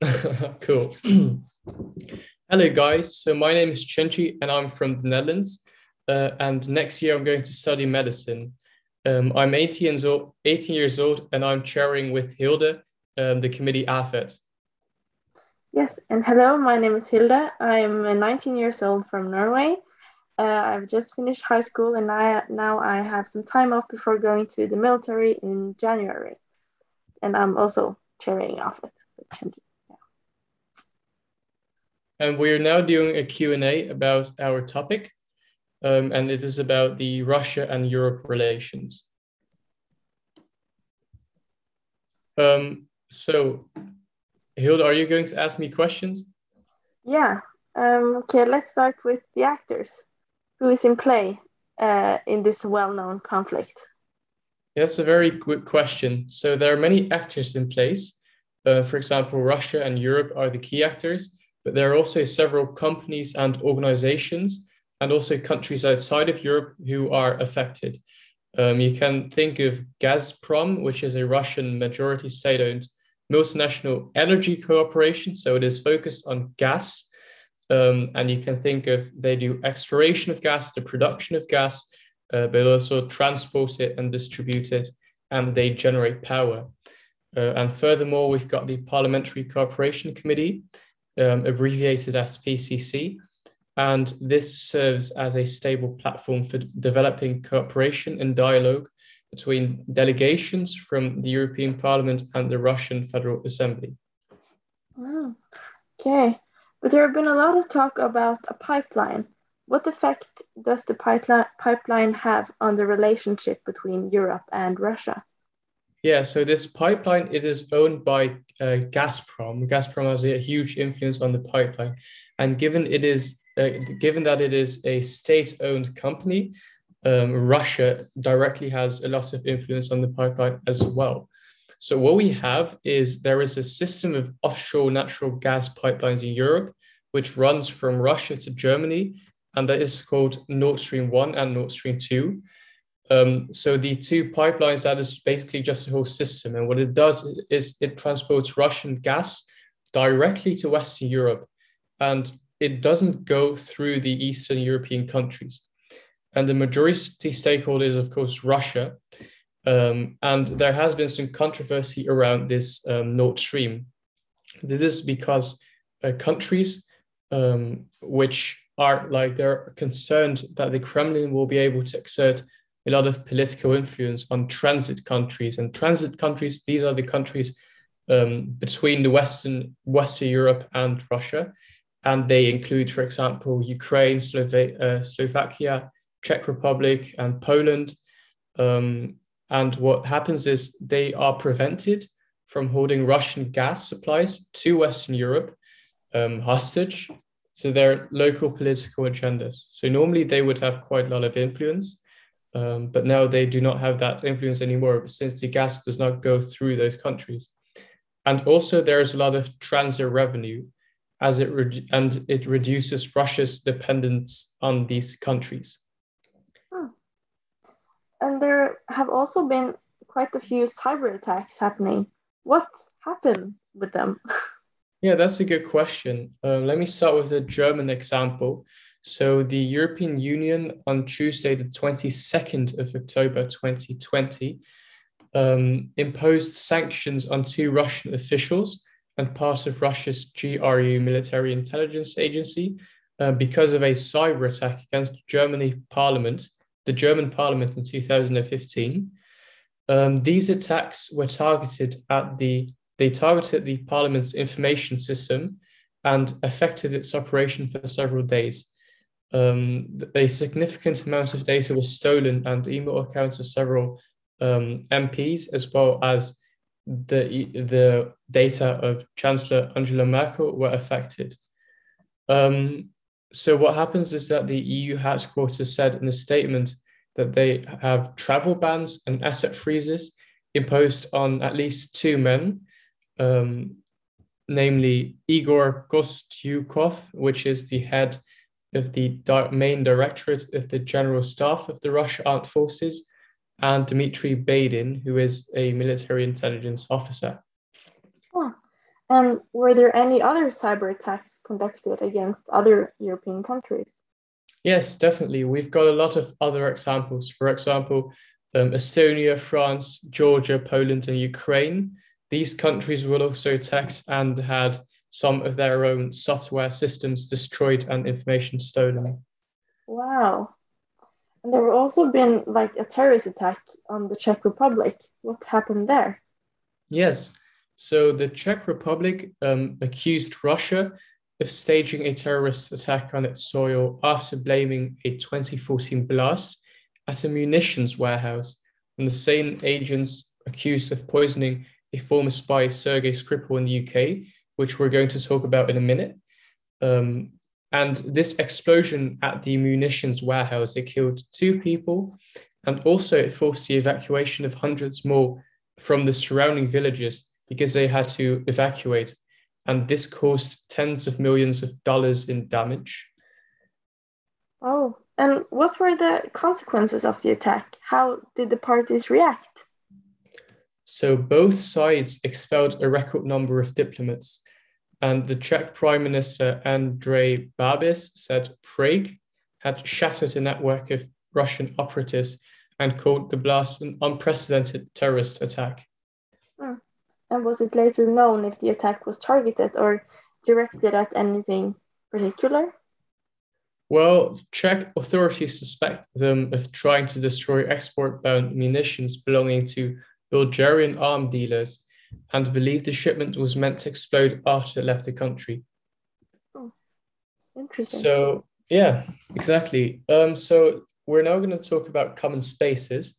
cool. Hello, guys. So my name is Chenchi, and I'm from the Netherlands. Uh, and next year, I'm going to study medicine. Um, I'm 18 years, old, 18 years old, and I'm chairing with Hilde um, the committee AFET. Yes, and hello, my name is Hilde. I'm 19 years old from Norway. Uh, I've just finished high school, and I, now I have some time off before going to the military in January. And I'm also chairing AFET. And we're now doing a Q&A about our topic um, and it is about the Russia and Europe relations. Um, so, Hilde, are you going to ask me questions? Yeah. Um, okay, let's start with the actors. Who is in play uh, in this well-known conflict? That's a very good question. So there are many actors in place. Uh, for example, Russia and Europe are the key actors, but there are also several companies and organizations and also countries outside of Europe who are affected. Um, you can think of Gazprom, which is a Russian majority state owned multinational energy cooperation. So it is focused on gas. Um, and you can think of they do exploration of gas, the production of gas, uh, but also transport it and distribute it, and they generate power. Uh, and furthermore, we've got the Parliamentary Cooperation Committee, um, abbreviated as PCC, and this serves as a stable platform for developing cooperation and dialogue between delegations from the European Parliament and the Russian Federal Assembly. Okay, but there have been a lot of talk about a pipeline. What effect does the pipeline have on the relationship between Europe and Russia? Yeah, so this pipeline it is owned by uh, Gazprom. Gazprom has a huge influence on the pipeline, and given it is uh, given that it is a state-owned company, um, Russia directly has a lot of influence on the pipeline as well. So what we have is there is a system of offshore natural gas pipelines in Europe, which runs from Russia to Germany, and that is called Nord Stream 1 and Nord Stream 2. Um, so the two pipelines, that is basically just a whole system. And what it does is it transports Russian gas directly to Western Europe. And it doesn't go through the Eastern European countries. And the majority stakeholder is, of course, Russia. Um, and there has been some controversy around this um, Nord Stream. This is because uh, countries um, which are like they're concerned that the Kremlin will be able to exert a lot of political influence on transit countries. And transit countries, these are the countries um, between the Western Western Europe and Russia and they include, for example, Ukraine, Slova- uh, Slovakia, Czech Republic, and Poland. Um, and what happens is they are prevented from holding Russian gas supplies to Western Europe um, hostage to their local political agendas. So normally they would have quite a lot of influence, um, but now they do not have that influence anymore since the gas does not go through those countries. And also there is a lot of transit revenue as it re- and it reduces Russia's dependence on these countries. Hmm. And there have also been quite a few cyber attacks happening. What happened with them? Yeah, that's a good question. Uh, let me start with a German example. So, the European Union on Tuesday, the 22nd of October 2020, um, imposed sanctions on two Russian officials and part of Russia's GRU military intelligence agency uh, because of a cyber attack against Germany parliament, the German parliament in 2015. Um, these attacks were targeted at the, they targeted the parliament's information system and affected its operation for several days. Um, a significant amount of data was stolen and email accounts of several um, MPs, as well as the, the data of Chancellor Angela Merkel were affected. Um, so what happens is that the EU headquarters said in a statement that they have travel bans and asset freezes imposed on at least two men, um, namely Igor Kostyukov, which is the head of the di- main directorate of the General Staff of the Russian Armed Forces, and Dmitry Badin, who is a military intelligence officer. And were there any other cyber attacks conducted against other European countries? Yes, definitely. We've got a lot of other examples. For example, um, Estonia, France, Georgia, Poland, and Ukraine. These countries were also attacked and had some of their own software systems destroyed and information stolen. Wow. And there have also been like a terrorist attack on the Czech Republic. What happened there? Yes. So the Czech Republic um, accused Russia of staging a terrorist attack on its soil after blaming a 2014 blast at a munitions warehouse, and the same agents accused of poisoning a former spy, Sergei Skripal, in the UK, which we're going to talk about in a minute. Um, and this explosion at the munitions warehouse, it killed two people, and also it forced the evacuation of hundreds more from the surrounding villages because they had to evacuate. And this caused tens of millions of dollars in damage. Oh, and what were the consequences of the attack? How did the parties react? So both sides expelled a record number of diplomats. And the Czech Prime Minister Andrej Babiš said Prague had shattered a network of Russian operatives and called the blast an unprecedented terrorist attack. Hmm. And was it later known if the attack was targeted or directed at anything particular? Well, Czech authorities suspect them of trying to destroy export bound munitions belonging to Bulgarian arm dealers and believed the shipment was meant to explode after it left the country. Oh, interesting. So, yeah, exactly. Um, so, we're now going to talk about common spaces.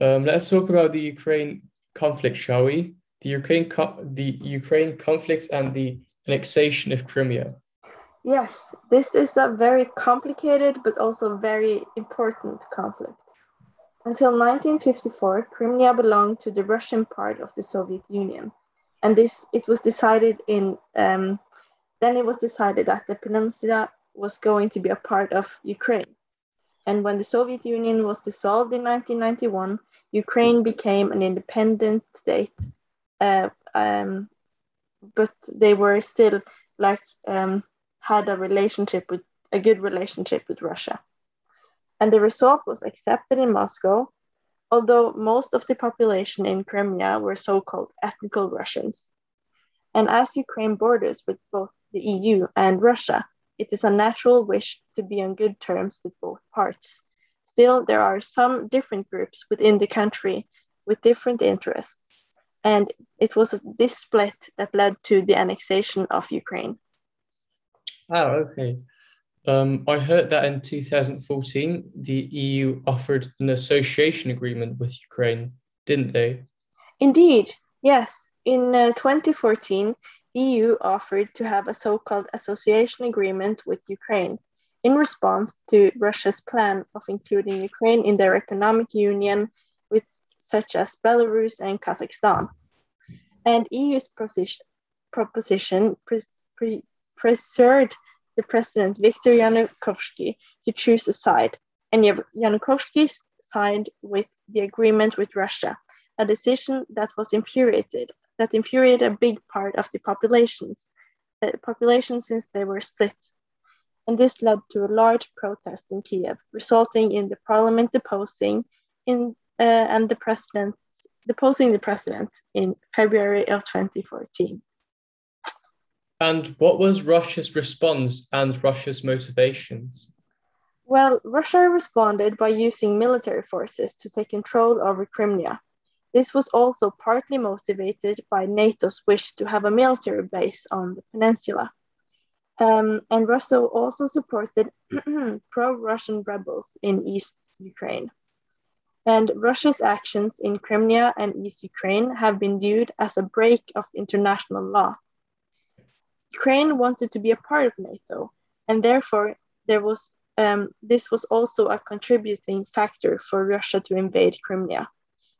Um, let's talk about the Ukraine conflict, shall we? the Ukraine, the Ukraine conflict and the annexation of Crimea. Yes, this is a very complicated but also very important conflict. Until 1954, Crimea belonged to the Russian part of the Soviet Union, and this it was decided in um, then it was decided that the peninsula was going to be a part of Ukraine. And when the Soviet Union was dissolved in 1991, Ukraine became an independent state uh, um, but they were still like um, had a relationship with a good relationship with Russia. And the result was accepted in Moscow, although most of the population in Crimea were so called ethnical Russians. And as Ukraine borders with both the EU and Russia, it is a natural wish to be on good terms with both parts. Still, there are some different groups within the country with different interests and it was this split that led to the annexation of Ukraine. Oh, okay. Um, I heard that in 2014, the EU offered an association agreement with Ukraine, didn't they? Indeed, yes. In uh, 2014, EU offered to have a so-called association agreement with Ukraine in response to Russia's plan of including Ukraine in their economic union with such as Belarus and Kazakhstan. And EU's proposition pre- pressured the president Viktor Yanukovsky to choose a side, and Yanukovsky signed with the agreement with Russia, a decision that was infuriated that infuriated a big part of the populations, the population since they were split. And this led to a large protest in Kiev, resulting in the parliament deposing in uh, and the president deposing the president in February of 2014. And what was Russia's response and Russia's motivations? Well, Russia responded by using military forces to take control over Crimea. This was also partly motivated by NATO's wish to have a military base on the peninsula. Um, and Russia also supported pro Russian rebels in East Ukraine and Russia's actions in Crimea and East Ukraine have been viewed as a break of international law. Ukraine wanted to be a part of NATO, and therefore there was um, this was also a contributing factor for Russia to invade Crimea.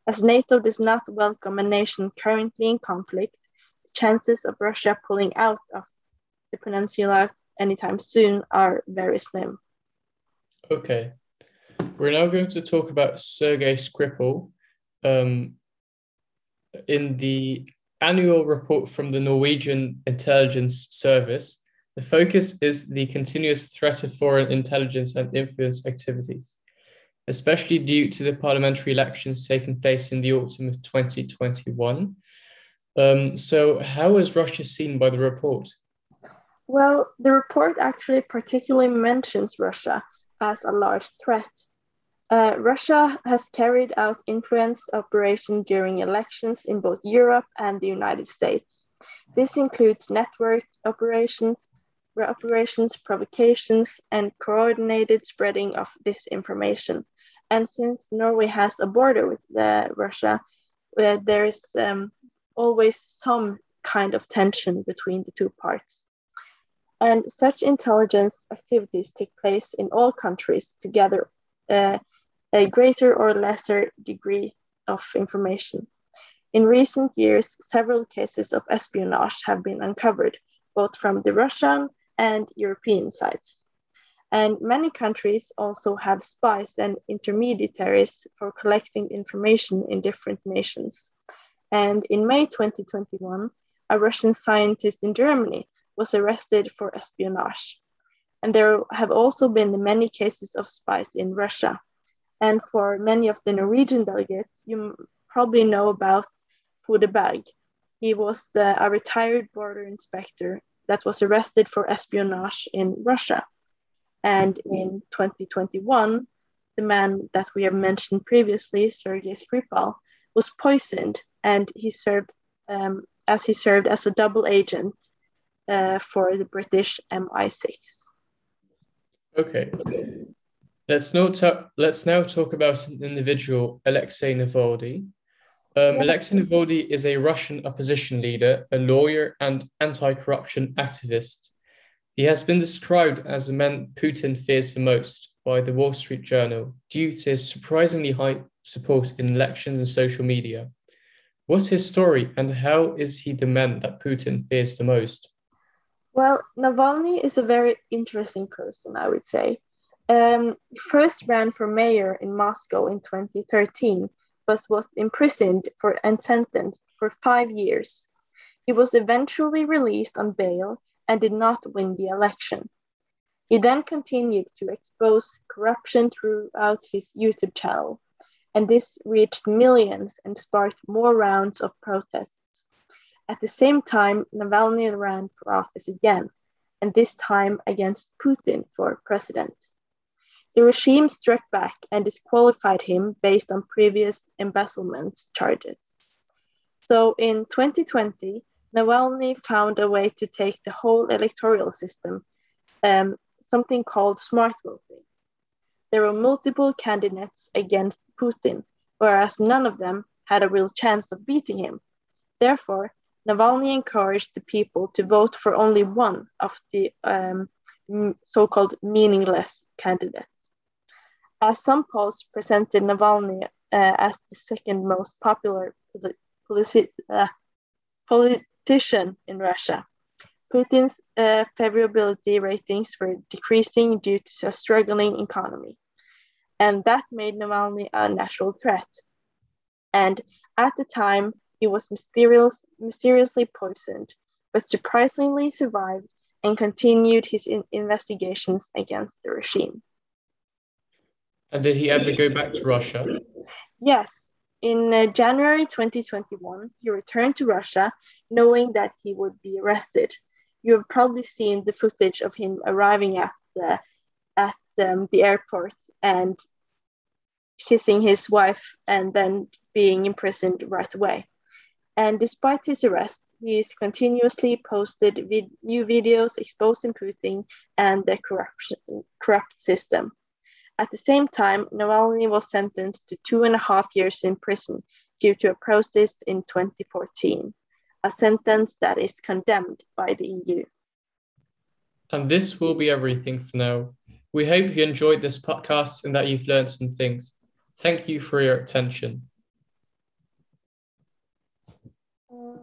As NATO does not welcome a nation currently in conflict, the chances of Russia pulling out of the peninsula anytime soon are very slim. Okay, we're now going to talk about Sergei Skripal um, in the annual report from the Norwegian Intelligence Service, the focus is the continuous threat of foreign intelligence and influence activities, especially due to the parliamentary elections taking place in the autumn of 2021. Um, so, how is Russia seen by the report? Well, the report actually particularly mentions Russia as a large threat uh, Russia has carried out influence operations during elections in both Europe and the United States. This includes network operation, operations, provocations, and coordinated spreading of disinformation. And since Norway has a border with uh, Russia, uh, there is um, always some kind of tension between the two parts. And such intelligence activities take place in all countries together uh, a greater or lesser degree of information. In recent years, several cases of espionage have been uncovered, both from the Russian and European sides. And many countries also have spies and intermediaries for collecting information in different nations. And in May 2021, a Russian scientist in Germany was arrested for espionage. And there have also been many cases of spies in Russia. And for many of the Norwegian delegates, you probably know about Frode Berg. He was uh, a retired border inspector that was arrested for espionage in Russia. And in 2021, the man that we have mentioned previously, Sergei Skripal, was poisoned and he served um, as he served as a double agent uh, for the British MI6. Okay. Let's now, ta- let's now talk about an individual, Alexei Navalny. Um. Alexei Navalny is a Russian opposition leader, a lawyer, and anti corruption activist. He has been described as the man Putin fears the most by the Wall Street Journal due to his surprisingly high support in elections and social media. What's his story and how is he the man that Putin fears the most? Well, Navalny is a very interesting person, I would say. Um, first ran for mayor in Moscow in 2013, but was imprisoned for and sentenced for five years. He was eventually released on bail and did not win the election. He then continued to expose corruption throughout his YouTube channel, and this reached millions and sparked more rounds of protests. At the same time, Navalny ran for office again, and this time against Putin for president. The regime struck back and disqualified him based on previous embezzlement charges. So in 2020, Navalny found a way to take the whole electoral system, um, something called smart voting. There were multiple candidates against Putin, whereas none of them had a real chance of beating him. Therefore, Navalny encouraged the people to vote for only one of the um, so called meaningless candidates as some polls presented Navalny uh, as the second most popular uh, politician in Russia. Putin's uh, favorability ratings were decreasing due to a struggling economy, and that made Navalny a natural threat. And at the time, he was mysterious, mysteriously poisoned, but surprisingly survived and continued his in- investigations against the regime. And did he ever go back to Russia? Yes. In uh, January 2021, he returned to Russia knowing that he would be arrested. You have probably seen the footage of him arriving at the, at um, the airport and kissing his wife and then being imprisoned right away. And despite his arrest, he is continuously posted vid- new videos exposing Putin and the corruption, corrupt system. At the same time, Navalny was sentenced to two and a half years in prison due to a protest in 2014, a sentence that is condemned by the EU. And this will be everything for now. We hope you enjoyed this podcast and that you've learned some things. Thank you for your attention.